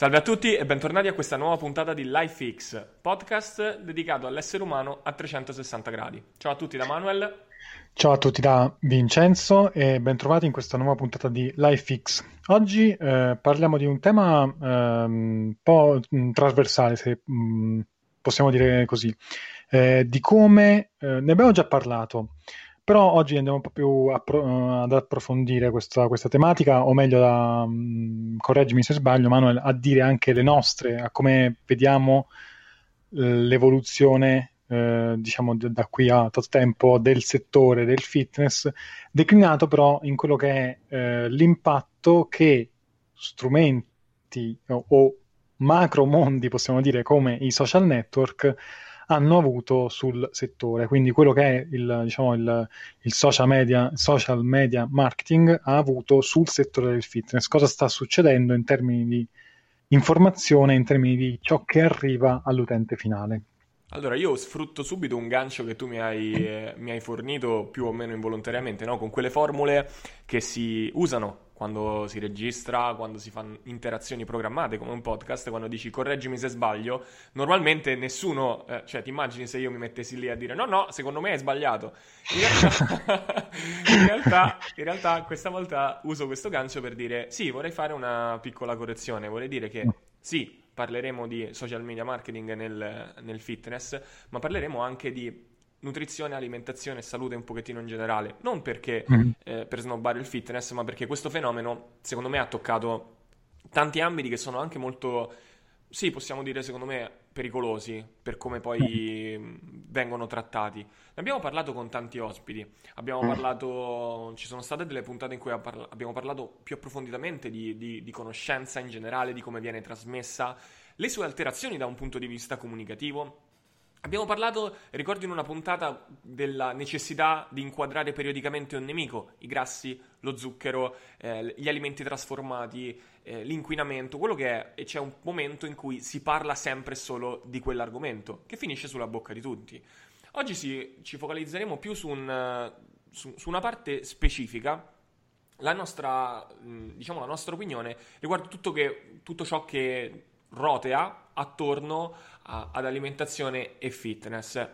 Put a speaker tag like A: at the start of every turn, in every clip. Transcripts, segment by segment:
A: Salve a tutti e bentornati a questa nuova puntata di LifeX, podcast dedicato all'essere umano a 360 gradi. Ciao a tutti da Manuel.
B: Ciao a tutti da Vincenzo e bentrovati in questa nuova puntata di LifeX. Oggi eh, parliamo di un tema eh, un po' trasversale, se mh, mm, possiamo dire così, eh, di come eh, ne abbiamo già parlato però oggi andiamo un po' più appro- ad approfondire questa, questa, tematica, o meglio, da, mh, mm, correggimi se sbaglio, Manuel, a dire anche le nostre, a come vediamo eh, l'evoluzione, eh, diciamo, da qui a tot tempo del settore del fitness, declinato però in quello che è eh, l'impatto che strumenti o, o macro mondi, possiamo dire, come i social network, hanno avuto sul settore. Quindi quello che è il, diciamo, il, il social, media, social media marketing ha avuto sul settore del fitness. Cosa sta succedendo in termini di informazione, in termini di ciò che arriva all'utente finale.
A: Allora, io sfrutto subito un gancio che tu mi hai, eh, mi hai fornito più o meno involontariamente, no? con quelle formule che si usano quando si registra, quando si fanno interazioni programmate come un podcast, quando dici correggimi se sbaglio, normalmente nessuno, eh, cioè ti immagini se io mi mettessi lì a dire no, no, secondo me hai sbagliato. In realtà, in realtà, in realtà questa volta uso questo gancio per dire sì, vorrei fare una piccola correzione, vorrei dire che sì, parleremo di social media marketing nel, nel fitness, ma parleremo anche di nutrizione, alimentazione e salute un pochettino in generale. Non perché mm-hmm. eh, per snobbare il fitness, ma perché questo fenomeno, secondo me, ha toccato tanti ambiti che sono anche molto, sì, possiamo dire, secondo me, pericolosi per come poi mm. vengono trattati. Ne abbiamo parlato con tanti ospiti, abbiamo mm. parlato, ci sono state delle puntate in cui abbiamo parlato più approfonditamente di, di, di conoscenza in generale, di come viene trasmessa, le sue alterazioni da un punto di vista comunicativo Abbiamo parlato, ricordo in una puntata, della necessità di inquadrare periodicamente un nemico, i grassi, lo zucchero, eh, gli alimenti trasformati, eh, l'inquinamento, quello che è, e c'è un momento in cui si parla sempre solo di quell'argomento, che finisce sulla bocca di tutti. Oggi si, ci focalizzeremo più su, un, su, su una parte specifica, la nostra, diciamo, la nostra opinione riguarda tutto, che, tutto ciò che rotea attorno a, ad alimentazione e fitness.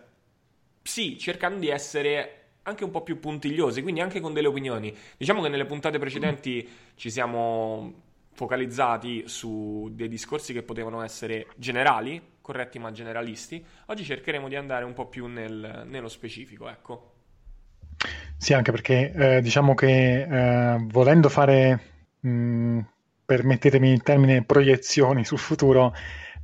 A: Sì, cercando di essere anche un po' più puntigliosi, quindi anche con delle opinioni. Diciamo che nelle puntate precedenti ci siamo focalizzati su dei discorsi che potevano essere generali, corretti ma generalisti. Oggi cercheremo di andare un po' più nel, nello specifico, ecco.
B: Sì, anche perché eh, diciamo che eh, volendo fare, mh, mm, permettetemi il termine, proiezioni sul futuro,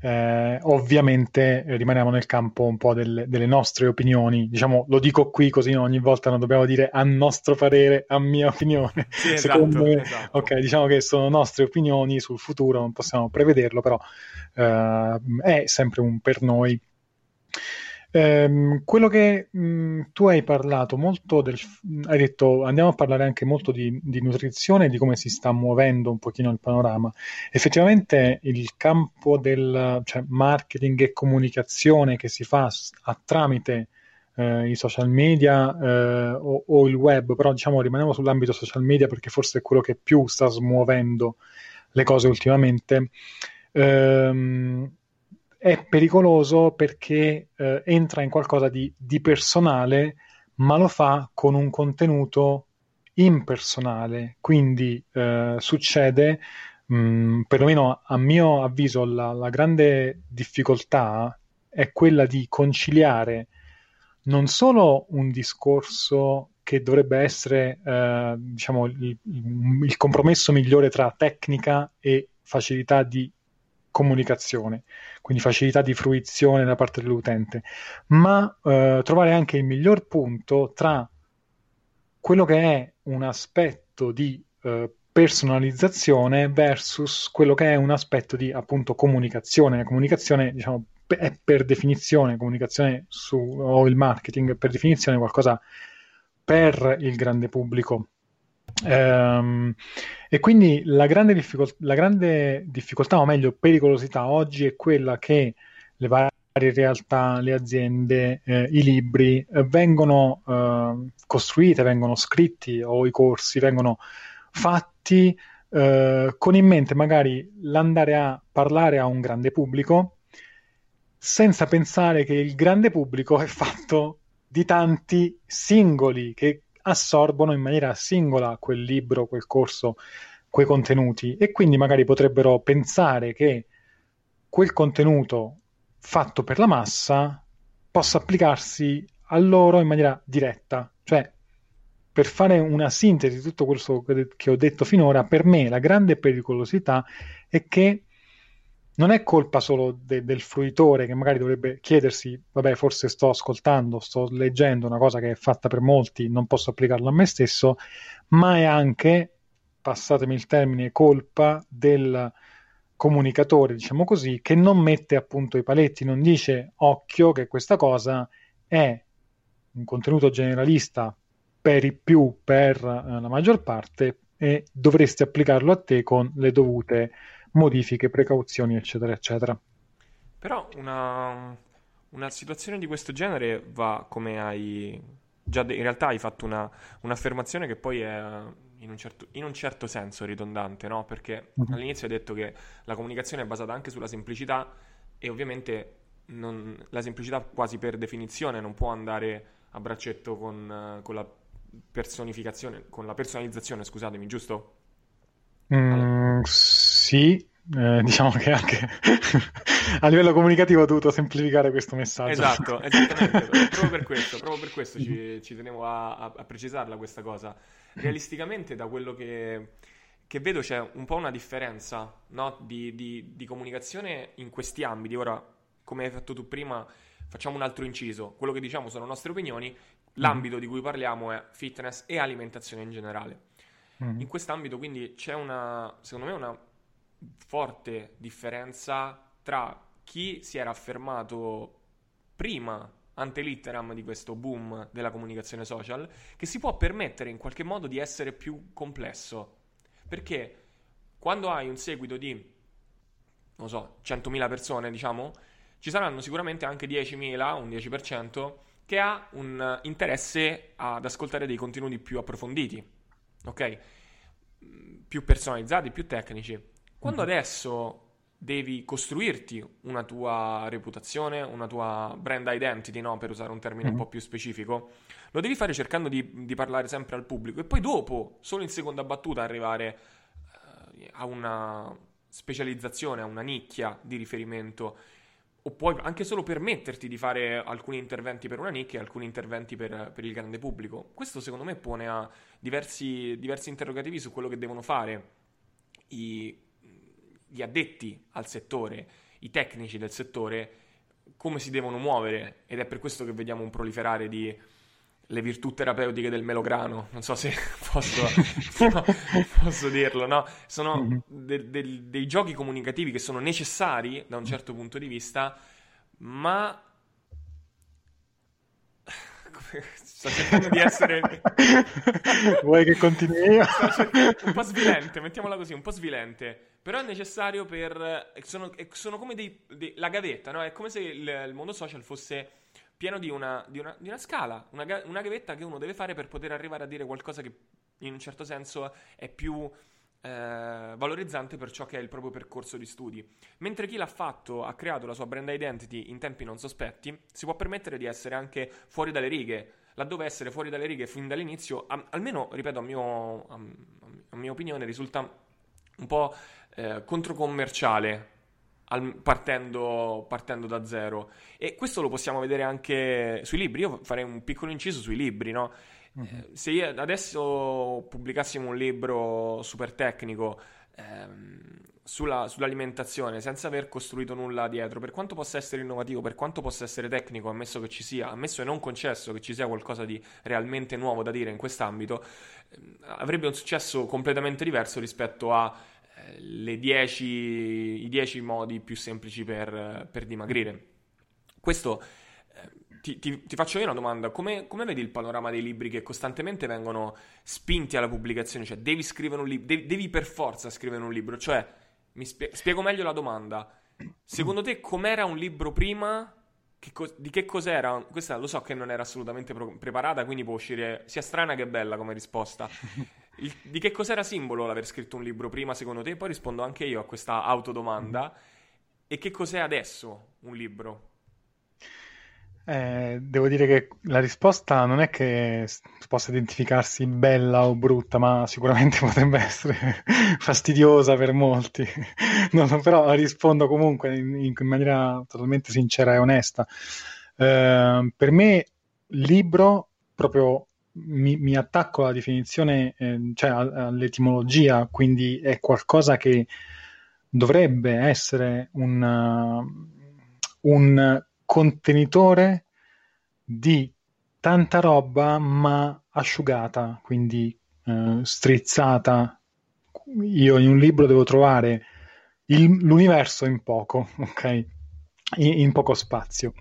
B: eh, ovviamente rimaniamo nel campo un po' del, delle nostre opinioni. Diciamo, lo dico qui così ogni volta non dobbiamo dire a nostro parere, a mia opinione.
A: Sì, esatto, Secondo me, esatto.
B: ok, diciamo che sono nostre opinioni sul futuro, non possiamo prevederlo, però eh, è sempre un per noi. Ehm, quello che mh, mm, tu hai parlato molto del, hai detto andiamo a parlare anche molto di, di nutrizione e di come si sta muovendo un pochino il panorama. Effettivamente il campo del cioè, marketing e comunicazione che si fa a, tramite eh, i social media eh, o, o, il web, però diciamo rimaniamo sull'ambito social media perché forse è quello che più sta smuovendo le cose ultimamente. Ehm, è pericoloso perché eh, entra in qualcosa di, di, personale, ma lo fa con un contenuto impersonale. Quindi eh, succede, mh, mm, perlomeno a mio avviso, la, la, grande difficoltà è quella di conciliare non solo un discorso che dovrebbe essere eh, diciamo, il, il compromesso migliore tra tecnica e facilità di comunicazione, quindi facilità di fruizione da parte dell'utente, ma eh, trovare anche il miglior punto tra quello che è un aspetto di eh, personalizzazione versus quello che è un aspetto di appunto comunicazione. La comunicazione, diciamo, è per definizione, comunicazione su, o il marketing, per definizione qualcosa per il grande pubblico Ehm, e quindi la grande, difficol- la grande, difficoltà, o meglio pericolosità oggi è quella che le varie realtà, le aziende, eh, i libri eh, vengono eh, costruite, vengono scritti o i corsi vengono fatti eh, con in mente magari l'andare a parlare a un grande pubblico senza pensare che il grande pubblico è fatto di tanti singoli che assorbono in maniera singola quel libro, quel corso, quei contenuti e quindi magari potrebbero pensare che quel contenuto fatto per la massa possa applicarsi a loro in maniera diretta. Cioè, per fare una sintesi di tutto quello che ho detto finora, per me la grande pericolosità è che non è colpa solo de- del fruitore che magari dovrebbe chiedersi, vabbè, forse sto ascoltando, sto leggendo una cosa che è fatta per molti, non posso applicarla a me stesso, ma è anche, passatemi il termine, colpa del comunicatore, diciamo così, che non mette appunto i paletti, non dice occhio che questa cosa è un contenuto generalista per i più, per eh, la maggior parte, e dovresti applicarlo a te con le dovute modifiche, precauzioni, eccetera, eccetera.
A: Però una, una situazione di questo genere va come hai già de- in realtà hai fatto una, un'affermazione che poi è in un, certo, in un certo, senso ridondante, no? Perché uh-huh. all'inizio hai detto che la comunicazione è basata anche sulla semplicità e ovviamente non, la semplicità quasi per definizione non può andare a braccetto con, con la personificazione, con la personalizzazione, scusatemi, giusto?
B: Mm, allora. Sì, eh, diciamo che anche a livello comunicativo ho dovuto semplificare questo messaggio.
A: Esatto, esattamente, proprio per questo, proprio per questo ci, ci tenevo a, a, precisarla questa cosa. Realisticamente da quello che, che vedo c'è un po' una differenza no? di, di, di comunicazione in questi ambiti. Ora, come hai fatto tu prima, facciamo un altro inciso. Quello che diciamo sono nostre opinioni, l'ambito di cui parliamo è fitness e alimentazione in generale. Mm-hmm. In quest'ambito quindi c'è una, secondo me, una forte differenza tra chi si era affermato prima ante litteram di questo boom della comunicazione social, che si può permettere in qualche modo di essere più complesso. Perché quando hai un seguito di, non so, 100.000 persone, diciamo, ci saranno sicuramente anche 10.000, un 10%, che ha un interesse ad ascoltare dei contenuti più approfonditi, ok? Più personalizzati, più tecnici. Quando mm-hmm. adesso devi costruirti una tua reputazione, una tua brand identity, no? per usare un termine un po' più specifico, lo devi fare cercando di, di, parlare sempre al pubblico e poi dopo, solo in seconda battuta, arrivare uh, a una specializzazione, a una nicchia di riferimento o puoi anche solo permetterti di fare alcuni interventi per una nicchia e alcuni interventi per, per, il grande pubblico. Questo secondo me pone a diversi, diversi interrogativi su quello che devono fare i, gli addetti al settore, i tecnici del settore, come si devono muovere ed è per questo che vediamo un proliferare di le virtù terapeutiche del melograno, non so se posso, posso dirlo, no? Sono mm-hmm. de- de- dei giochi comunicativi che sono necessari da un certo punto di vista, ma sto cercando di essere
B: vuoi che continui io?
A: un po' svilente mettiamola così un po' svilente però è necessario per sono, sono come dei, dei, la gavetta no? è come se il, il mondo social fosse pieno di una, di una, di una scala, una, una, gavetta che uno deve fare per poter arrivare a dire qualcosa che in un certo senso è più eh, valorizzante per ciò che è il proprio percorso di studi. Mentre chi l'ha fatto, ha creato la sua brand identity in tempi non sospetti, si può permettere di essere anche fuori dalle righe. Laddove essere fuori dalle righe fin dall'inizio, almeno, ripeto, a, mio, a mia opinione, risulta un po' eh, controcommerciale al, partendo, partendo, da zero. E questo lo possiamo vedere anche sui libri. Io farei un piccolo inciso sui libri, no? Mm-hmm. se io adesso pubblicassimo un libro super tecnico ehm, sulla, sull'alimentazione senza aver costruito nulla dietro, per quanto possa essere innovativo, per quanto possa essere tecnico, ammesso che ci sia, ammesso e non concesso che ci sia qualcosa di realmente nuovo da dire in quest'ambito, ehm, avrebbe un successo completamente diverso rispetto a dieci, i 10 modi più semplici per, per dimagrire. Questo eh, ti, ti, ti, faccio io una domanda: come, come, vedi il panorama dei libri che costantemente vengono spinti alla pubblicazione? Cioè, devi scrivere un libro, devi, devi, per forza scrivere un libro. Cioè, mi spie- spiego meglio la domanda. Secondo te, com'era un libro prima? Che co- di che cos'era? Questa lo so che non era assolutamente pro- preparata, quindi può uscire sia strana che bella come risposta. il, di che cos'era simbolo l'aver scritto un libro prima secondo te? Poi rispondo anche io a questa autodomanda. E che cos'è adesso un libro?
B: Eh, devo dire che la risposta non è che possa identificarsi bella o brutta, ma sicuramente potrebbe essere fastidiosa per molti. No, però rispondo comunque in, in, maniera totalmente sincera e onesta. Eh, per me, libro proprio mi, mi attacco alla definizione, eh, cioè all'etimologia, quindi è qualcosa che dovrebbe essere un, un contenitore di tanta roba ma asciugata, quindi uh, strizzata. Io in un libro devo trovare il, l'universo in poco, ok? In, in poco spazio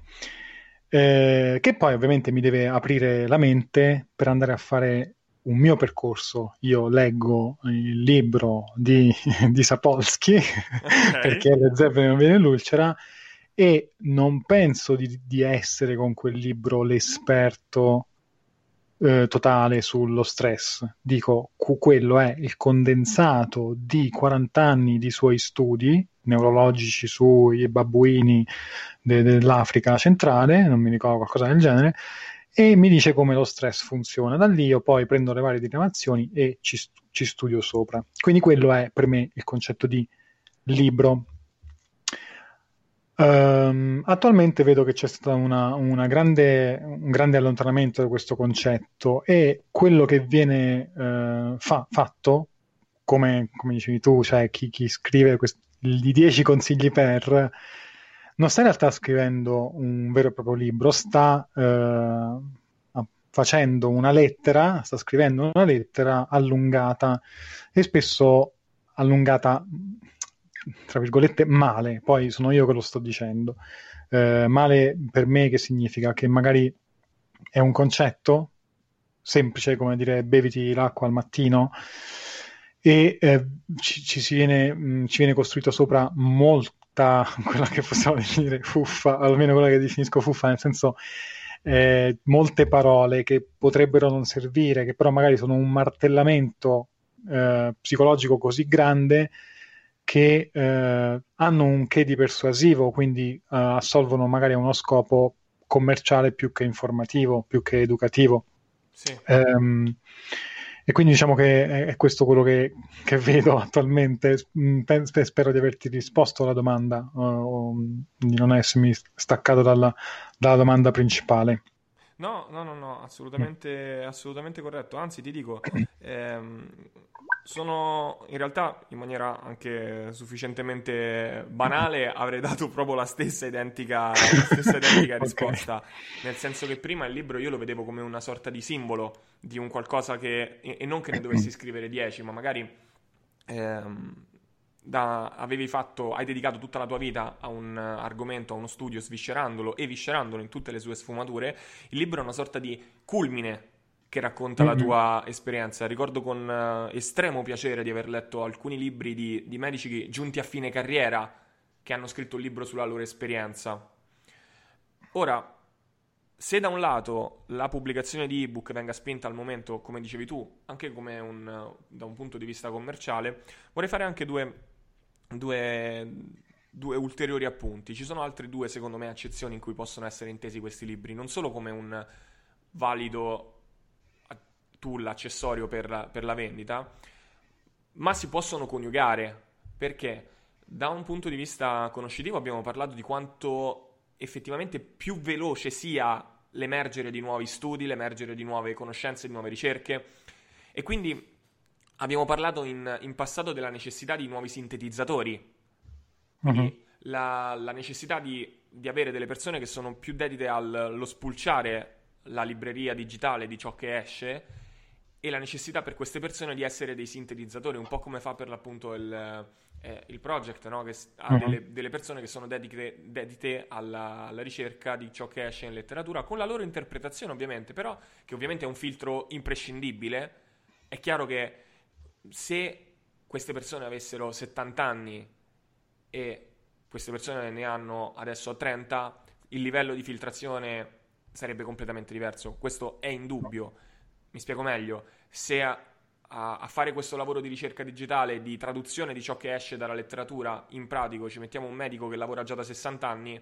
B: eh, che poi ovviamente mi deve aprire la mente per andare a fare un mio percorso. Io leggo il libro di, di Sapolsky, okay. perché le zeppe non viene l'ulcera, e non penso di, di essere con quel libro l'esperto eh, totale sullo stress. Dico, quello è il condensato di 40 anni di suoi studi neurologici sui babbuini de- dell'Africa centrale, non mi ricordo qualcosa del genere, e mi dice come lo stress funziona. Da lì io poi prendo le varie diramazioni e ci, ci studio sopra. Quindi quello è per me il concetto di libro. Um, attualmente vedo che c'è stato un grande allontanamento da questo concetto e quello che viene uh, fa, fatto, come, come, dicevi tu, cioè chi, chi scrive quest- i 10 consigli per, non sta in realtà scrivendo un vero e proprio libro, sta eh, facendo una lettera, sta scrivendo una lettera allungata e spesso allungata, tra virgolette, male, poi sono io che lo sto dicendo. Eh, male per me che significa che magari è un concetto semplice come dire beviti l'acqua al mattino e eh, ci, ci, si viene, mh, mm, ci viene costruito sopra molta, quella che possiamo definire fuffa, almeno quella che definisco fuffa, nel senso eh, molte parole che potrebbero non servire, che però magari sono un martellamento eh, psicologico così grande che eh, hanno un che di persuasivo, quindi eh, assolvono magari a uno scopo commerciale più che informativo, più che educativo. Sì. Um, e quindi diciamo che è, questo quello che, che vedo attualmente. Mm, spero di averti risposto alla domanda o di non essermi staccato dalla, dalla domanda principale.
A: No, no, no, no, assolutamente, assolutamente corretto. Anzi, ti dico, ehm, sono in realtà in maniera anche sufficientemente banale avrei dato proprio la stessa identica, la stessa identica risposta okay. nel senso che prima il libro io lo vedevo come una sorta di simbolo di un qualcosa che e non che ne dovessi scrivere 10 ma magari ehm, da, avevi fatto hai dedicato tutta la tua vita a un argomento a uno studio sviscerandolo e viscerandolo in tutte le sue sfumature il libro è una sorta di culmine che racconta mm-hmm. la tua esperienza. Ricordo con uh, estremo piacere di aver letto alcuni libri di, di medici giunti a fine carriera che hanno scritto un libro sulla loro esperienza. Ora, se da un lato la pubblicazione di ebook venga spinta al momento, come dicevi tu, anche un, da un punto di vista commerciale, vorrei fare anche due, due, due, ulteriori appunti. Ci sono altre due, secondo me, accezioni in cui possono essere intesi questi libri, non solo come un valido tool, accessorio per, per la vendita, ma si possono coniugare. Perché? Da un punto di vista conoscitivo abbiamo parlato di quanto effettivamente più veloce sia l'emergere di nuovi studi, l'emergere di nuove conoscenze, di nuove ricerche. E quindi abbiamo parlato in, in passato della necessità di nuovi sintetizzatori, uh-huh. la, la, necessità di, di, avere delle persone che sono più dedite allo spulciare la libreria digitale di ciò che esce e la necessità per queste persone di essere dei sintetizzatori, un po' come fa per l'appunto il, eh, il project, no? che ha uh-huh. delle, delle, persone che sono dediche, dedite alla, alla, ricerca di ciò che esce in letteratura, con la loro interpretazione ovviamente, però che ovviamente è un filtro imprescindibile. È chiaro che se queste persone avessero 70 anni e queste persone ne hanno adesso 30, il livello di filtrazione sarebbe completamente diverso. Questo è indubbio mi spiego meglio, se a, a, fare questo lavoro di ricerca digitale, di traduzione di ciò che esce dalla letteratura in pratico, ci mettiamo un medico che lavora già da 60 anni,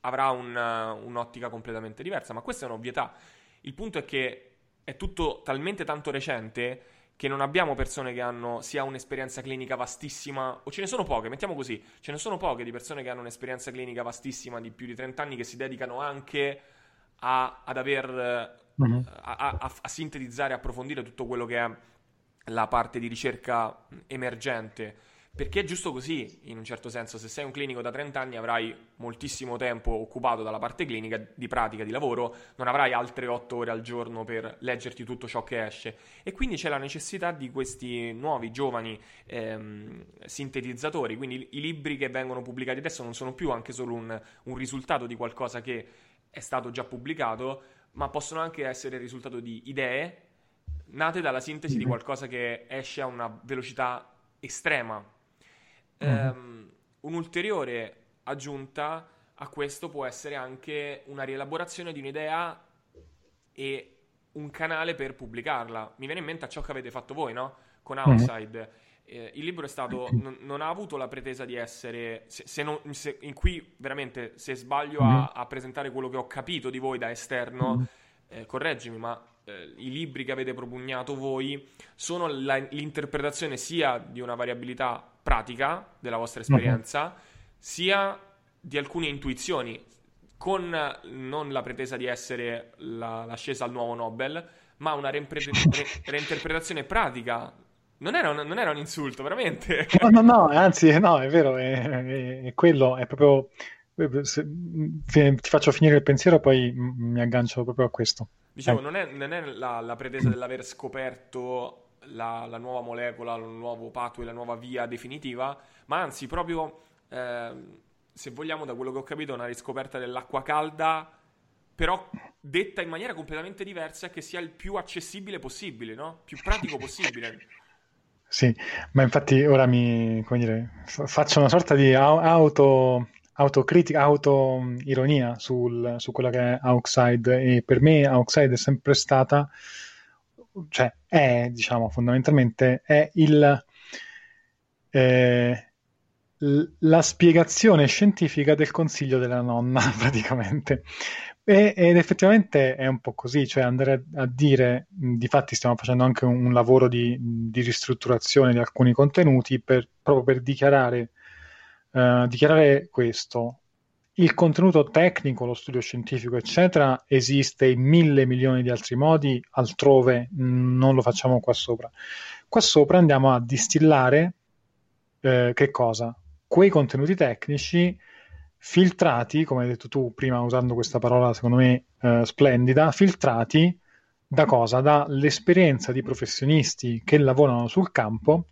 A: avrà un, un'ottica completamente diversa, ma questa è un'ovvietà. Il punto è che è tutto talmente tanto recente che non abbiamo persone che hanno sia un'esperienza clinica vastissima, o ce ne sono poche, mettiamo così, ce ne sono poche di persone che hanno un'esperienza clinica vastissima di più di 30 anni che si dedicano anche a, ad aver, mm-hmm. a, a, a sintetizzare, approfondire tutto quello che è la parte di ricerca emergente perché è giusto così, in un certo senso, se sei un clinico da 30 anni avrai moltissimo tempo occupato dalla parte clinica, di pratica, di lavoro, non avrai altre 8 ore al giorno per leggerti tutto ciò che esce. E quindi c'è la necessità di questi nuovi, giovani ehm, sintetizzatori, quindi i libri che vengono pubblicati adesso non sono più anche solo un, un risultato di qualcosa che è stato già pubblicato, ma possono anche essere il risultato di idee nate dalla sintesi di qualcosa che esce a una velocità estrema. Um, un'ulteriore aggiunta a questo può essere anche una rielaborazione di un'idea e un canale per pubblicarla. Mi viene in mente a ciò che avete fatto voi, no? Con mm-hmm. Outside. Mm-hmm. Eh, il libro è stato, n- non ha avuto la pretesa di essere, se, se non, se, in qui veramente se sbaglio mm-hmm. a, a, presentare quello che ho capito di voi da esterno, mm-hmm. eh, correggimi, ma eh, i libri che avete propugnato voi sono la, l'interpretazione sia di una variabilità pratica della vostra esperienza, uh-huh. sia di alcune intuizioni, con non la pretesa di essere la, l'ascesa al nuovo Nobel, ma una reimpre- re- reinterpretazione pratica. Non era, un, non era, un, insulto, veramente.
B: No, no, no, anzi, no, è vero, è, è, quello, è proprio... Se, ti faccio finire il pensiero, poi mi aggancio proprio a questo.
A: Dicevo, non è, non è la, la, pretesa dell'aver scoperto la, la, nuova molecola, il nuovo pathway, la nuova via definitiva, ma anzi proprio, eh, se vogliamo, da quello che ho capito, una riscoperta dell'acqua calda, però detta in maniera completamente diversa che sia il più accessibile possibile, no? Più pratico possibile.
B: Sì, ma infatti ora mi, come dire, faccio una sorta di auto, autocritica, auto-ironia sul, su quella che è Outside e per me Outside è sempre stata cioè è, diciamo, fondamentalmente è il, eh, la spiegazione scientifica del consiglio della nonna, praticamente. E, ed effettivamente è un po' così, cioè andare a, a dire, difatti stiamo facendo anche un, un lavoro di, di, ristrutturazione di alcuni contenuti per, proprio per dichiarare, uh, dichiarare questo, il contenuto tecnico, lo studio scientifico, eccetera, esiste in mille milioni di altri modi, altrove non lo facciamo qua sopra. Qua sopra andiamo a distillare eh, che cosa? Quei contenuti tecnici filtrati, come hai detto tu prima usando questa parola secondo me eh, splendida, filtrati da cosa? Dall'esperienza di professionisti che lavorano sul campo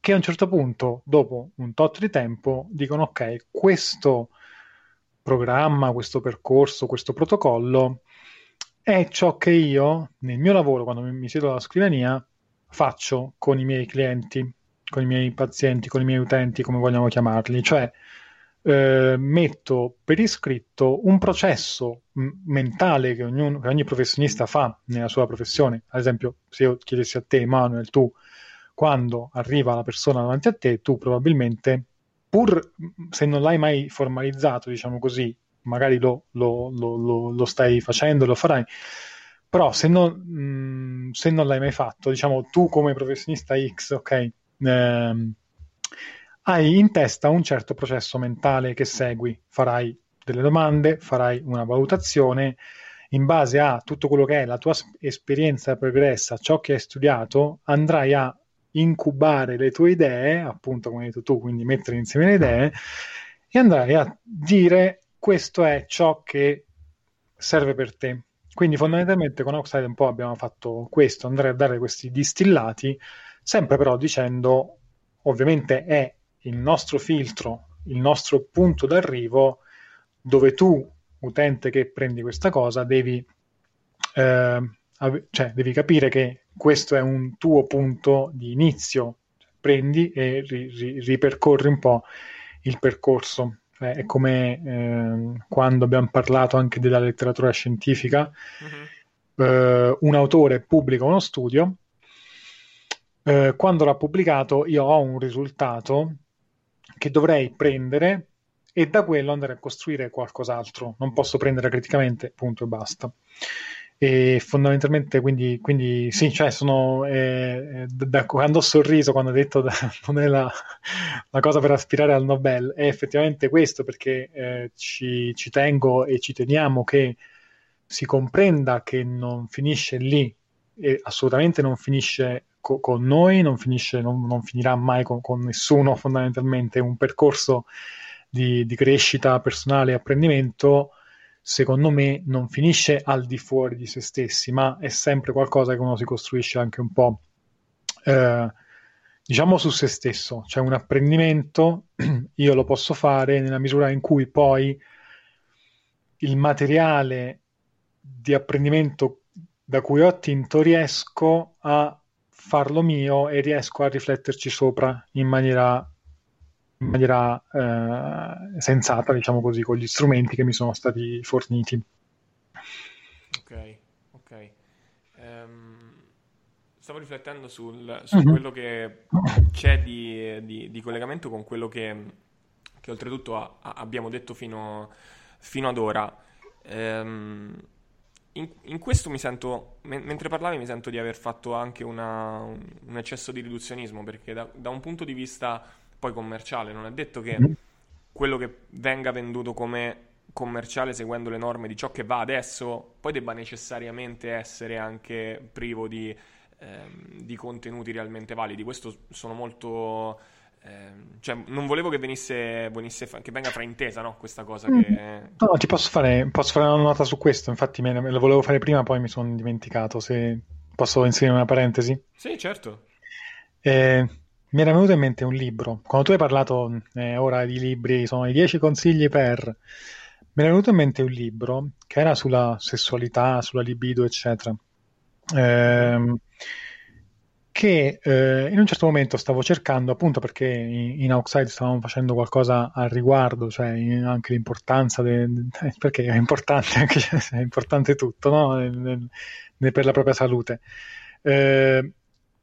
B: che a un certo punto, dopo un tot di tempo, dicono ok, questo programma, questo percorso, questo protocollo è ciò che io nel mio lavoro, quando mi siedo alla scrivania, faccio con i miei clienti, con i miei pazienti, con i miei utenti, come vogliamo chiamarli, cioè eh, metto per iscritto un processo m- mentale che, ognuno, che ogni professionista fa nella sua professione. Ad esempio, se io chiedessi a te, Manuel, tu quando arriva la persona davanti a te, tu probabilmente pur se non l'hai mai formalizzato, diciamo così, magari lo, lo, lo, lo stai facendo, lo farai, però se non, mh, se non, l'hai mai fatto, diciamo tu come professionista X, ok, ehm, hai in testa un certo processo mentale che segui, farai delle domande, farai una valutazione, in base a tutto quello che è la tua esperienza pregressa, ciò che hai studiato, andrai a incubare le tue idee, appunto come hai detto tu, quindi mettere insieme le idee e andrai a dire questo è ciò che serve per te. Quindi fondamentalmente con Oxide un po' abbiamo fatto questo, andare a dare questi distillati, sempre però dicendo ovviamente è il nostro filtro, il nostro punto d'arrivo dove tu, utente che prendi questa cosa, devi, eh, cioè, devi capire che questo è un tuo punto di inizio, prendi e ri, ri, ripercorri un po' il percorso. Eh, è come eh, quando abbiamo parlato anche della letteratura scientifica, mm-hmm. eh, un autore pubblica uno studio, eh, quando l'ha pubblicato io ho un risultato che dovrei prendere e da quello andare a costruire qualcos'altro. Non posso prendere criticamente, punto e basta. E fondamentalmente, quindi, quindi sì, cioè sono eh, da, quando ho sorriso quando ho detto da, non è la, la, cosa per aspirare al Nobel, è effettivamente questo perché eh, ci, ci tengo e ci teniamo che si comprenda che non finisce lì. E assolutamente non finisce co- con noi, non, finisce, non, non finirà mai con, con, nessuno fondamentalmente, un percorso di, di crescita personale e apprendimento secondo me non finisce al di fuori di se stessi, ma è sempre qualcosa che uno si costruisce anche un po', eh, diciamo, su se stesso. C'è un apprendimento, io lo posso fare nella misura in cui poi il materiale di apprendimento da cui ho attinto riesco a farlo mio e riesco a rifletterci sopra in maniera in maniera eh, sensata, diciamo così, con gli strumenti che mi sono stati forniti.
A: Ok, ok. Um, stavo riflettendo sul, su mm-hmm. quello che c'è di, di, di, collegamento con quello che, che oltretutto a, a abbiamo detto fino, fino ad ora. Um, in, in, questo mi sento, me, mentre parlavi, mi sento di aver fatto anche una, un, un, eccesso di riduzionismo, perché da, da un punto di vista poi commerciale. Non è detto che mm. quello che venga venduto come commerciale seguendo le norme di ciò che va adesso poi debba necessariamente essere anche privo di, ehm, di contenuti realmente validi. Questo sono molto... Ehm, cioè, non volevo che venisse, venisse che venga fraintesa no? questa cosa. Che...
B: No, ti posso fare, posso fare una nota su questo. Infatti, me, me lo volevo fare prima, poi mi sono dimenticato. Se posso inserire una parentesi?
A: Sì, certo.
B: Eh, mi era venuto in mente un libro. Quando tu hai parlato eh, ora di libri, sono i dieci consigli per. Mi era venuto in mente un libro che era sulla sessualità, sulla libido, eccetera. Ehm, che eh, in un certo momento stavo cercando, appunto perché in, in Outside stavamo facendo qualcosa al riguardo, cioè in, anche l'importanza, de, de, perché è importante, anche, è importante tutto, no? nel, nel, per la propria salute. Eh,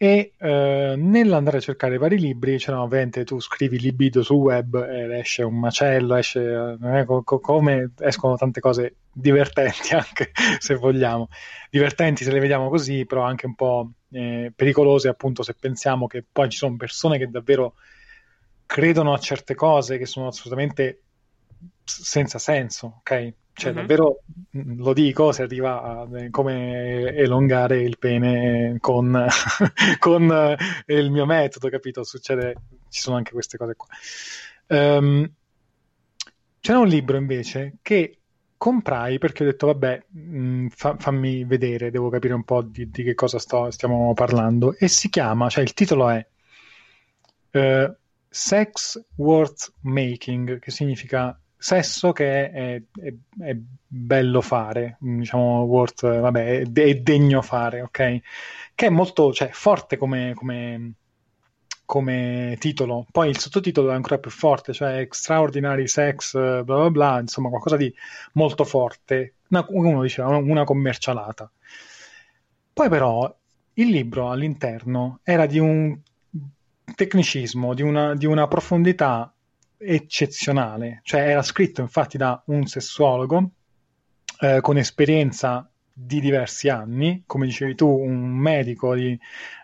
B: e eh, nell'andare a cercare vari libri, cioè no, ovviamente tu scrivi libido sul web e esce un macello, esce eh, co- co- come escono tante cose divertenti anche se vogliamo, divertenti se le vediamo così, però anche un po' eh, pericolose appunto se pensiamo che poi ci sono persone che davvero credono a certe cose che sono assolutamente senza senso, ok? Cioè, uh-huh. davvero mm, lo dico, si arriva a eh, come elongare il pene con, con eh, il mio metodo, capito? Succede, ci sono anche queste cose qua. Um, c'era un libro invece che comprai perché ho detto, vabbè, mh, mm, fa, fammi vedere, devo capire un po' di, di che cosa sto, stiamo parlando. E si chiama, cioè il titolo è uh, Sex Worth Making, che significa sesso che è, è, è, bello fare, diciamo, worth, vabbè, è, è, degno fare, ok? Che è molto, cioè, forte come, come, come, titolo. Poi il sottotitolo è ancora più forte, cioè Extraordinary Sex, bla bla bla, insomma, qualcosa di molto forte. Uno diceva una commercialata. Poi però il libro all'interno era di un tecnicismo, di una, di una profondità eccezionale, cioè era scritto infatti da un sessuologo eh, con esperienza di diversi anni, come dicevi tu, un medico di,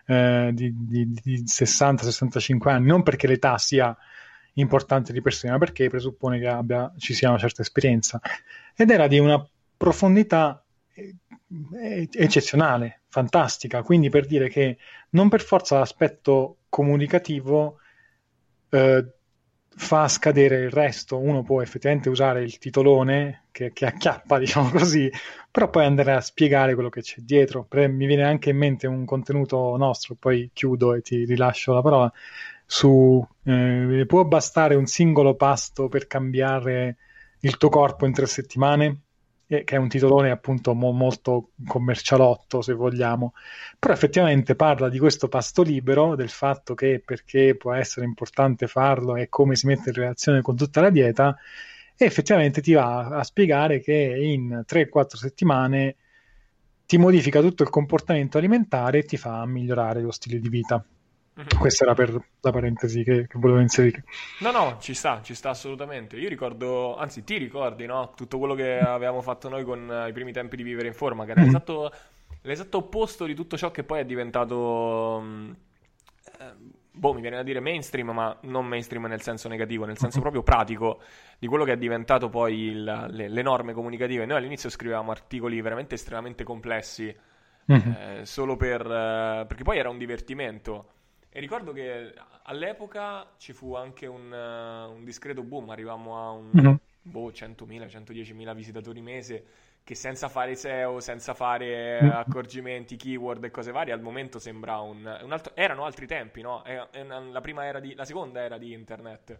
B: eh, di, di, di 60-65 anni, non perché l'età sia importante di persona, ma perché presuppone che abbia, ci sia una certa esperienza. Ed era di una profondità eh, eccezionale, fantastica, quindi per dire che non per forza l'aspetto comunicativo eh, fa scadere il resto. Uno può effettivamente usare il titolone che, che, acchiappa, diciamo così, però poi andare a spiegare quello che c'è dietro. Mi viene anche in mente un contenuto nostro, poi chiudo e ti rilascio la parola. Su eh, può bastare un singolo pasto per cambiare il tuo corpo in tre settimane? Che è un titolone appunto mo- molto commercialotto se vogliamo, però effettivamente parla di questo pasto libero, del fatto che perché può essere importante farlo e come si mette in relazione con tutta la dieta e effettivamente ti va a spiegare che in 3-4 settimane ti modifica tutto il comportamento alimentare e ti fa migliorare lo stile di vita. Mm-hmm. Questa era per la parentesi che, che, volevo inserire.
A: No, no, ci sta, ci sta assolutamente. Io ricordo, anzi, ti ricordi, no? Tutto quello che avevamo fatto noi con i primi tempi di vivere in forma, che era mm-hmm. l'esatto, l'esatto, opposto di tutto ciò che poi è diventato. Eh, boh, mi viene da dire mainstream, ma non mainstream nel senso negativo, nel senso proprio pratico di quello che è diventato poi il, le, le, norme comunicative. Noi all'inizio scrivevamo articoli veramente estremamente complessi, mm-hmm. eh, solo per. Eh, perché poi era un divertimento. E ricordo che all'epoca ci fu anche un, uh, un discreto boom, arrivavamo a un mm-hmm. boh, 100.000, 110.000 visitatori mese che senza fare SEO, senza fare mm-hmm. accorgimenti, keyword e cose varie, al momento sembra un, un altro... Erano altri tempi, no? È una, la, prima era di, la seconda era di internet,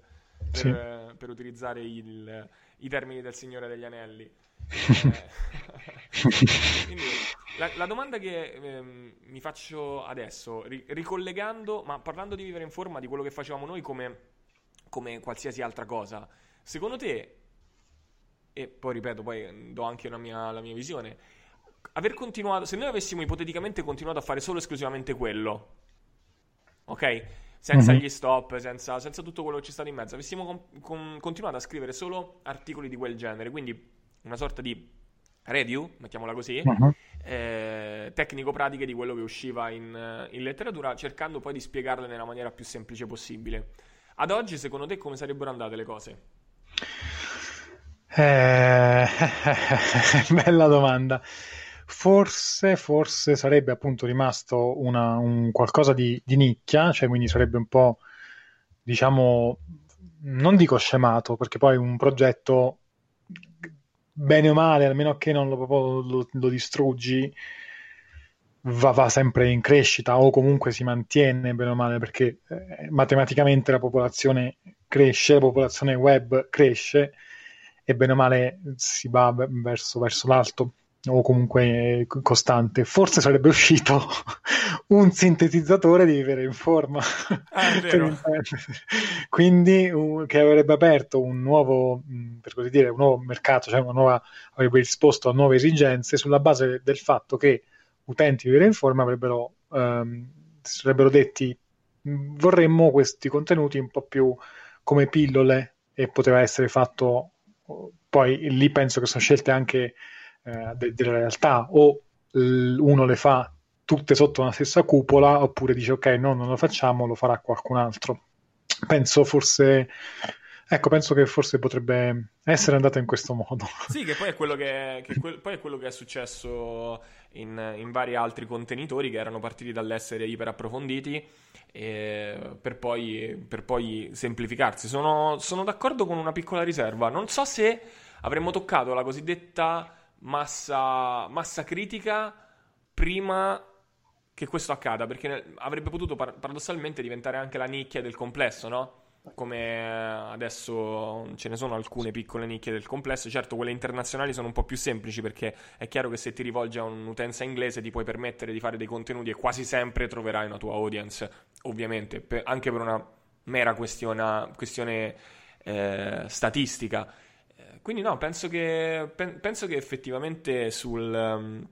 A: per, sì. per utilizzare il, i termini del Signore degli Anelli. Quindi la, la, domanda che ehm, mi faccio adesso, ri- ricollegando, ma parlando di vivere in forma, di quello che facevamo noi come, come qualsiasi altra cosa, secondo te, e poi ripeto, poi do anche mia, la mia visione, aver continuato, se noi avessimo ipoteticamente continuato a fare solo esclusivamente quello, ok? Senza mm-hmm. gli stop, senza, senza, tutto quello che c'è stato in mezzo, avessimo con, con, continuato a scrivere solo articoli di quel genere, quindi una sorta di review, mettiamola così, uh-huh. eh, tecnico-pratiche di quello che usciva in, in, letteratura, cercando poi di spiegarle nella maniera più semplice possibile. Ad oggi, secondo te, come sarebbero andate le cose?
B: Eh, bella domanda. Forse, forse sarebbe appunto rimasto una, un qualcosa di, di nicchia, cioè quindi sarebbe un po', diciamo, non dico scemato, perché poi un progetto bene o male, almeno che non lo, lo, lo distruggi, va, va, sempre in crescita o comunque si mantiene bene o male perché eh, matematicamente la popolazione cresce, la popolazione web cresce e bene o male si va verso, verso l'alto o comunque costante. Forse sarebbe uscito un sintetizzatore di vivere in forma. Ah, Quindi uh, che avrebbe aperto un nuovo, per così dire, un nuovo mercato, cioè una nuova, avrebbe risposto a nuove esigenze sulla base del fatto che utenti di vivere in forma avrebbero, um, sarebbero detti mm, vorremmo questi contenuti un po' più come pillole e poteva essere fatto poi lì penso che sono scelte anche eh, de- della realtà o l- uno le fa tutte sotto una stessa cupola oppure dice ok no non lo facciamo lo farà qualcun altro. Penso forse ecco penso che forse potrebbe essere andata in questo modo.
A: Sì che poi è quello che, che que- poi è, quello che è successo in, in, vari altri contenitori che erano partiti dall'essere iper approfonditi per poi, per, poi, semplificarsi. Sono, sono d'accordo con una piccola riserva. Non so se avremmo toccato la cosiddetta massa, massa critica prima che questo accada, perché avrebbe potuto par- paradossalmente diventare anche la nicchia del complesso, no? Come adesso ce ne sono alcune piccole nicchie del complesso, certo quelle internazionali sono un po' più semplici perché è chiaro che se ti rivolgi a un'utenza inglese ti puoi permettere di fare dei contenuti e quasi sempre troverai una tua audience, ovviamente, per, anche per una mera questione, questione eh, statistica. Quindi no, penso che, penso che effettivamente sul, um,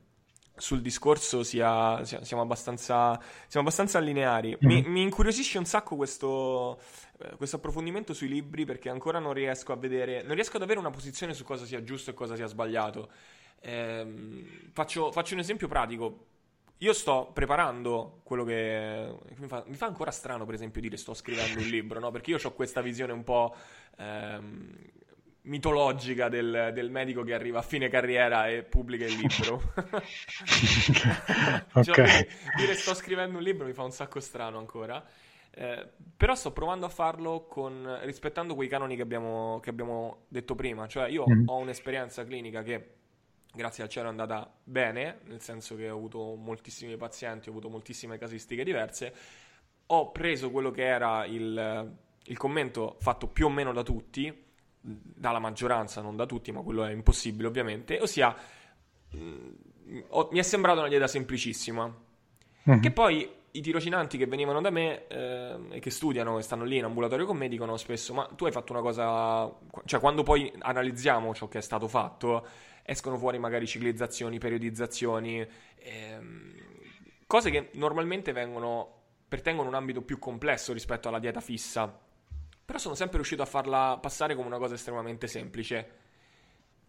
A: sul discorso sia, sia, siamo, abbastanza, siamo abbastanza lineari. Mi, mm-hmm. mi, incuriosisce un sacco questo, eh, questo, approfondimento sui libri perché ancora non riesco a vedere, non riesco ad avere una posizione su cosa sia giusto e cosa sia sbagliato. Eh, faccio, faccio un esempio pratico. Io sto preparando quello che mi fa, mi fa, ancora strano, per esempio, dire sto scrivendo un libro, no? Perché io ho questa visione un po' ehm, mitologica del, del, medico che arriva a fine carriera e pubblica il libro. ok. Cioè, dire sto scrivendo un libro mi fa un sacco strano ancora. Eh, però sto provando a farlo con, rispettando quei canoni che abbiamo, che abbiamo detto prima. Cioè, io mm. ho un'esperienza clinica che, grazie al cielo, è andata bene, nel senso che ho avuto moltissimi pazienti, ho avuto moltissime casistiche diverse. Ho preso quello che era il, il commento fatto più o meno da tutti, dalla maggioranza, non da tutti, ma quello è impossibile ovviamente, ossia mm, mi è sembrata una dieta semplicissima, mm-hmm. che poi i tirocinanti che venivano da me eh, e che studiano e stanno lì in ambulatorio con me dicono spesso ma tu hai fatto una cosa, cioè quando poi analizziamo ciò che è stato fatto, escono fuori magari ciclizzazioni, periodizzazioni, ehm, cose che normalmente vengono pertengono a un ambito più complesso rispetto alla dieta fissa, però sono sempre riuscito a farla passare come una cosa estremamente semplice.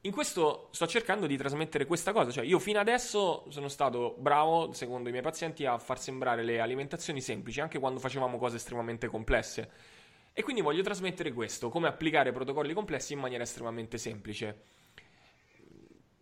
A: In questo sto cercando di trasmettere questa cosa, cioè io fino adesso sono stato bravo, secondo i miei pazienti, a far sembrare le alimentazioni semplici, anche quando facevamo cose estremamente complesse. E quindi voglio trasmettere questo, come applicare protocolli complessi in maniera estremamente semplice.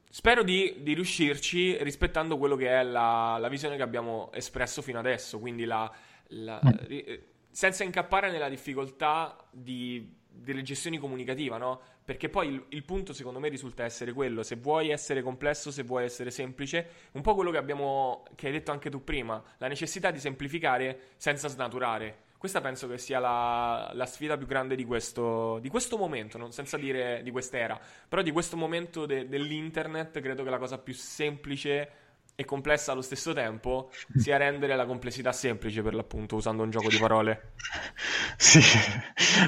A: Spero di, di riuscirci rispettando quello che è la, la, visione che abbiamo espresso fino adesso, quindi la, la, mm. Senza incappare nella difficoltà di, delle gestioni comunicative, no? Perché poi il, il, punto secondo me risulta essere quello, se vuoi essere complesso, se vuoi essere semplice, un po' quello che abbiamo, che hai detto anche tu prima, la necessità di semplificare senza snaturare. Questa penso che sia la, la sfida più grande di questo, di questo momento, non, senza dire di quest'era, però di questo momento de, dell'internet credo che la cosa più semplice e complessa allo stesso tempo sia rendere la complessità semplice per l'appunto usando un gioco di parole
B: sì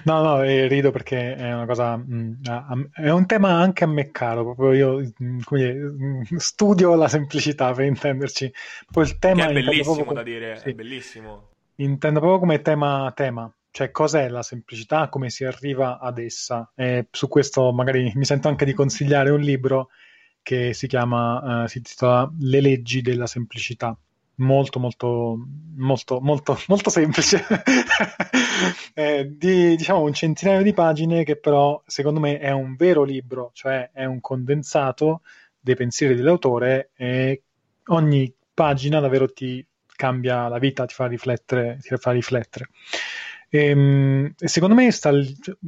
B: no no rido perché è una cosa mm, è un tema anche a me caro proprio io mh, mm, mm, studio la semplicità per intenderci
A: poi il tema che è bellissimo proprio... da dire sì. è bellissimo
B: intendo proprio come tema, tema. Cioè, cos'è la semplicità, come si arriva ad essa? E su questo magari mi sento anche di consigliare un libro che si chiama, uh, si intitola Le leggi della semplicità. Molto, molto, molto, molto, molto semplice. eh, di, diciamo, un centinaio di pagine che però, secondo me, è un vero libro, cioè è un condensato dei pensieri dell'autore e ogni pagina davvero ti cambia la vita, ti fa riflettere. Ti fa riflettere. Ehm, e secondo me sta,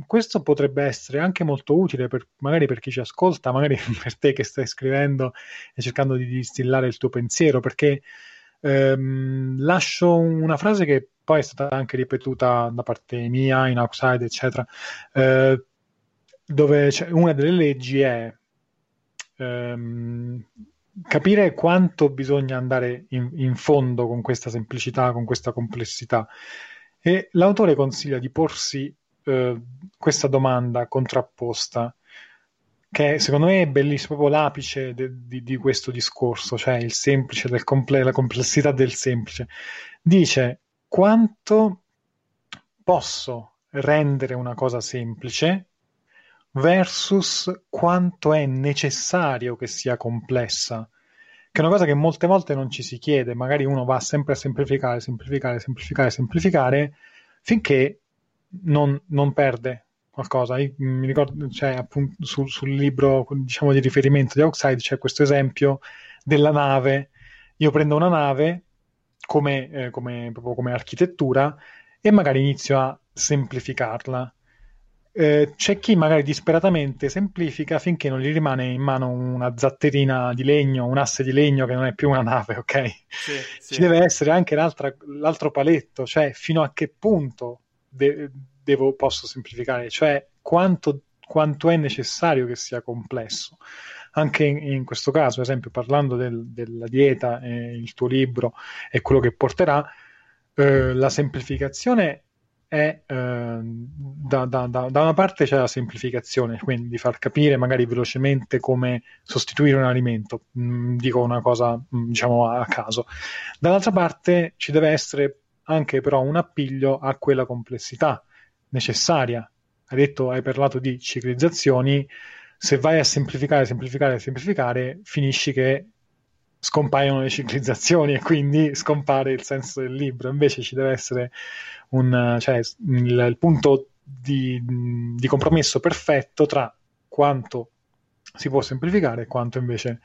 B: questo potrebbe essere anche molto utile per, magari per chi ci ascolta, magari per te che stai scrivendo e cercando di distillare il tuo pensiero, perché ehm, lascio una frase che poi è stata anche ripetuta da parte mia in Outside, eccetera, eh, dove una delle leggi è ehm, capire quanto bisogna andare in, in, fondo con questa semplicità, con questa complessità. E l'autore consiglia di porsi eh, questa domanda contrapposta, che secondo me è bellissimo, proprio l'apice de, di, di, questo discorso, cioè il semplice, del comple- la complessità del semplice. Dice quanto posso rendere una cosa semplice versus quanto è necessario che sia complessa, che è una cosa che molte volte non ci si chiede, magari uno va sempre a semplificare, semplificare, semplificare, semplificare, finché non, non perde qualcosa. Io mi ricordo, cioè, appunto, sul, sul libro diciamo, di riferimento di Outside c'è questo esempio della nave. Io prendo una nave come, eh, come, come architettura e magari inizio a semplificarla eh, c'è chi magari disperatamente semplifica finché non gli rimane in mano una zatterina di legno, un asse di legno che non è più una nave, ok? Sì, sì. Ci deve essere anche l'altro paletto, cioè fino a che punto de- devo, posso semplificare, cioè quanto, quanto, è necessario che sia complesso. Anche in, in questo caso, ad esempio, parlando del, della dieta, eh, il tuo libro e quello che porterà, eh, la semplificazione è eh, da, da, da, da, una parte c'è la semplificazione, quindi di far capire magari velocemente come sostituire un alimento, mm, dico una cosa mm, diciamo a caso. Dall'altra parte ci deve essere anche però un appiglio a quella complessità necessaria. Hai detto, hai parlato di ciclizzazioni, se vai a semplificare, semplificare, semplificare, finisci che scompaiono le ciclizzazioni e quindi scompare il senso del libro. Invece ci deve essere un, cioè, il, il punto di, di, compromesso perfetto tra quanto si può semplificare e quanto invece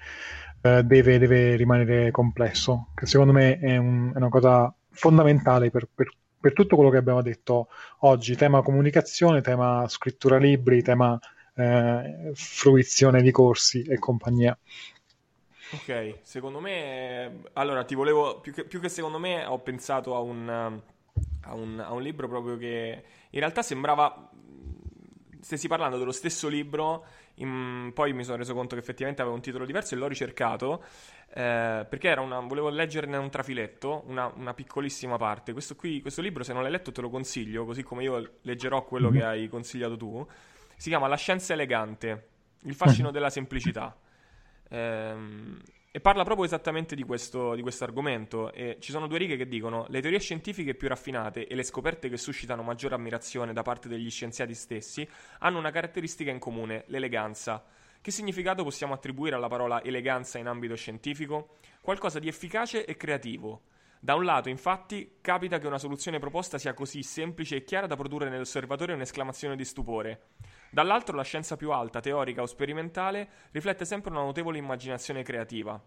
B: eh, deve, deve, rimanere complesso, che secondo me è, un, è una cosa fondamentale per, per, per, tutto quello che abbiamo detto oggi, tema comunicazione, tema scrittura libri, tema eh, fruizione di corsi e compagnia.
A: Ok, secondo me, allora ti volevo, più che, più che secondo me, ho pensato a un, a, un, a un libro proprio che in realtà sembrava, stessi parlando dello stesso libro, in, poi mi sono reso conto che effettivamente aveva un titolo diverso e l'ho ricercato eh, perché era una, volevo leggerne un trafiletto, una, una, piccolissima parte. Questo, qui, questo libro, se non l'hai letto, te lo consiglio, così come io leggerò quello mm-hmm. che hai consigliato tu. Si chiama La scienza elegante, il fascino della semplicità. Ehm, e parla proprio esattamente di questo, di argomento. E ci sono due righe che dicono: Le teorie scientifiche più raffinate e le scoperte che suscitano maggiore ammirazione da parte degli scienziati stessi hanno una caratteristica in comune, l'eleganza. Che significato possiamo attribuire alla parola eleganza in ambito scientifico? Qualcosa di efficace e creativo. Da un lato, infatti, capita che una soluzione proposta sia così semplice e chiara da produrre nell'osservatore un'esclamazione di stupore. Dall'altro, la scienza più alta, teorica o sperimentale, riflette sempre una notevole immaginazione creativa.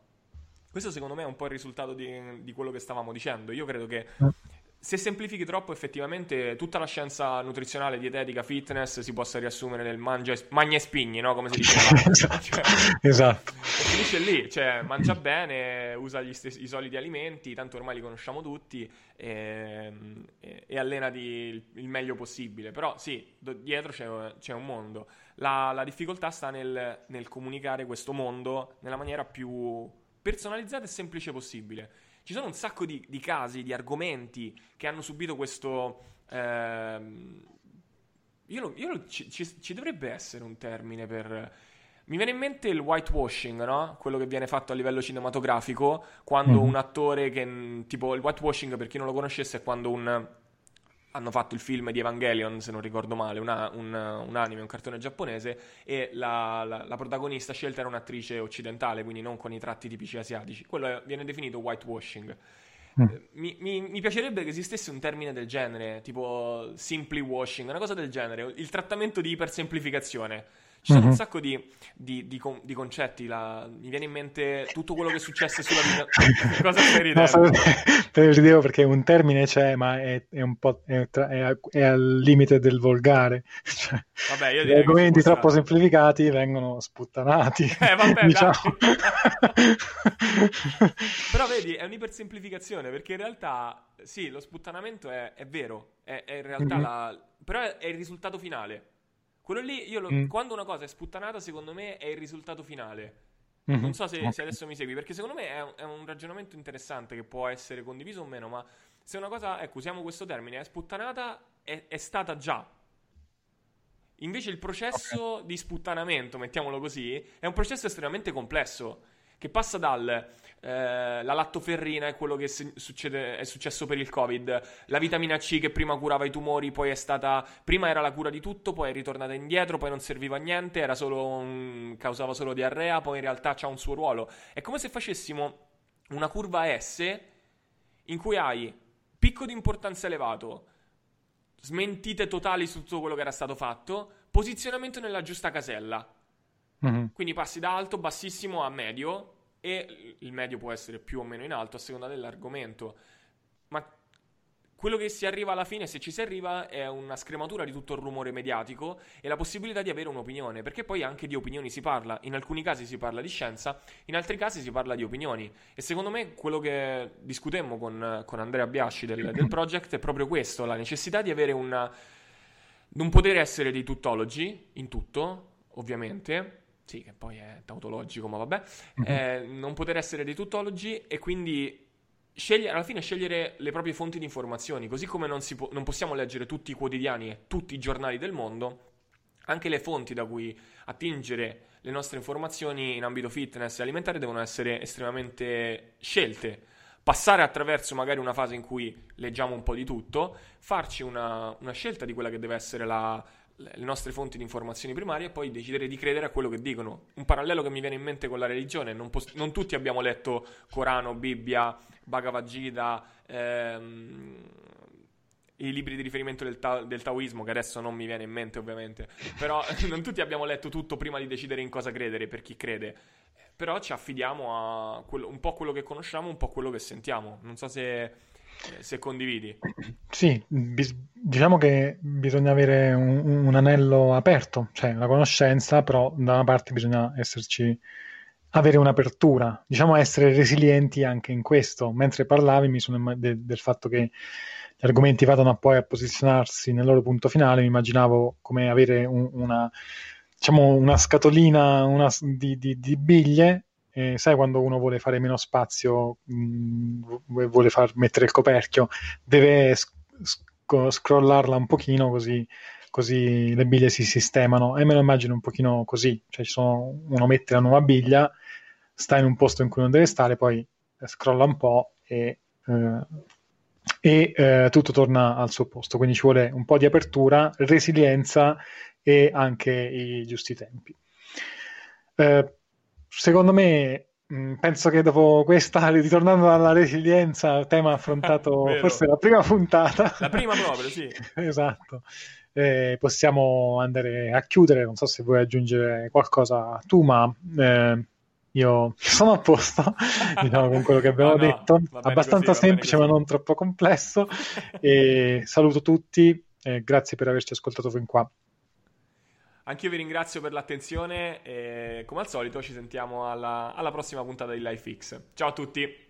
A: Questo secondo me è un po' il risultato di, di quello che stavamo dicendo. Io credo che eh se semplifichi troppo, effettivamente tutta la scienza nutrizionale, dietetica, fitness si possa riassumere nel mangia, magna e spigni, no? Come si dice?
B: esatto. Cioè, esatto. E
A: finisce lì, cioè mangia bene, usa stessi, i soliti alimenti, tanto ormai li conosciamo tutti, e, e, e allenati il, il, meglio possibile. Però sì, do, dietro c'è, c'è, un mondo. La, la difficoltà sta nel, nel comunicare questo mondo nella maniera più personalizzata e semplice possibile. Ci sono un sacco di, di casi, di argomenti che hanno subito questo... Ehm, io, io ci, ci, ci, dovrebbe essere un termine per... Mi viene in mente il whitewashing, no? Quello che viene fatto a livello cinematografico, quando mm-hmm. un attore che... Tipo il whitewashing, per chi non lo conoscesse, è quando un hanno fatto il film di Evangelion, se non ricordo male, una, un, un, anime, un cartone giapponese, e la, la, la, protagonista scelta era un'attrice occidentale, quindi non con i tratti tipici asiatici. Quello viene definito whitewashing. Mm. Eh, mi, mi, mi, piacerebbe che esistesse un termine del genere, tipo simply washing, una cosa del genere, il trattamento di ipersemplificazione. Ci sono mm-hmm. un sacco di, di, di, di concetti. La... Mi viene in mente tutto quello che è successo sulla vita. Cosa stai ridendo? No,
B: te lo ridevo perché un termine c'è, ma è, è un po' è, è, è, al limite del volgare. Cioè, vabbè, gli argomenti troppo semplificati vengono sputtanati.
A: Eh, vabbè, diciamo. Però vedi, è un'ipersemplificazione perché in realtà, sì, lo sputtanamento è, vero, è, in realtà mm-hmm. la... però è il risultato finale. Quello lì, io lo, mm. quando una cosa è sputtanata, secondo me è il risultato finale. Mm-hmm. Non so se, okay. se, adesso mi segui, perché secondo me è un, è un, ragionamento interessante che può essere condiviso o meno, ma se una cosa, ecco, usiamo questo termine, è sputtanata, è, è stata già. Invece il processo okay. di sputtanamento, mettiamolo così, è un processo estremamente complesso che passa dal eh, la lattoferrina è quello che succede, è successo per il covid. La vitamina C che prima curava i tumori poi è stata prima era la cura di tutto poi è ritornata indietro poi non serviva a niente era solo un, causava solo diarrea poi in realtà c'ha un suo ruolo. È come se facessimo una curva S in cui hai picco di importanza elevato smentite totali su tutto quello che era stato fatto posizionamento nella giusta casella. Mm-hmm. Quindi passi da alto, bassissimo a medio e il medio può essere più o meno in alto a seconda dell'argomento. Ma quello che si arriva alla fine, se ci si arriva, è una scrematura di tutto il rumore mediatico e la possibilità di avere un'opinione, perché poi anche di opinioni si parla. In alcuni casi si parla di scienza, in altri casi si parla di opinioni. E secondo me quello che discutemmo con, con Andrea Biasci del, del project è proprio questo, la necessità di avere una... non poter essere dei tuttologi in tutto, ovviamente, sì, che poi è tautologico, ma vabbè, mm-hmm. eh, non poter essere dei tuttologi e quindi scegliere, alla fine scegliere le proprie fonti di informazioni, così come non, po- non possiamo leggere tutti i quotidiani e tutti i giornali del mondo, anche le fonti da cui attingere le nostre informazioni in ambito fitness e alimentare devono essere estremamente scelte. Passare attraverso magari una fase in cui leggiamo un po' di tutto, farci una, una scelta di quella che deve essere la, le nostre fonti di informazioni primarie e poi decidere di credere a quello che dicono. Un parallelo che mi viene in mente con la religione, non, pos- non tutti abbiamo letto Corano, Bibbia, Bhagavad Gita, ehm, i libri di riferimento del, ta- del, taoismo, che adesso non mi viene in mente ovviamente, però non tutti abbiamo letto tutto prima di decidere in cosa credere, per chi crede. Però ci affidiamo a quello, un po' quello che conosciamo, un po' quello che sentiamo. Non so se se condividi.
B: Sì, bis- diciamo che bisogna avere un, un, anello aperto, cioè la conoscenza, però da una parte bisogna esserci, avere un'apertura, diciamo essere resilienti anche in questo. Mentre parlavi mi sono de- del fatto che gli argomenti vadano poi a posizionarsi nel loro punto finale, mi immaginavo come avere un, una, diciamo, una scatolina una, di, di, di biglie eh, sai quando uno vuole fare meno spazio, mh, mm, vuole far mettere il coperchio, deve sc- scrollarla un pochino così, così, le biglie si sistemano e me lo immagino un pochino così, cioè sono, uno mette la nuova biglia, sta in un posto in cui non deve stare, poi scrolla un po' e, eh, e eh, tutto torna al suo posto. Quindi ci vuole un po' di apertura, resilienza e anche i giusti tempi. Eh, secondo me, mm, penso che dopo questa, ritornando alla resilienza, tema affrontato forse la prima puntata.
A: La prima proprio, sì.
B: esatto. Eh, possiamo andare a chiudere. Non so se vuoi aggiungere qualcosa tu, ma eh, io sono a posto diciamo, con quello che abbiamo no, detto. Abbastanza così, semplice, ma non troppo complesso. e saluto tutti. e grazie per averci ascoltato fin qua.
A: Anche io vi ringrazio per l'attenzione e come al solito ci sentiamo alla, alla prossima puntata di LifeX. Ciao a tutti!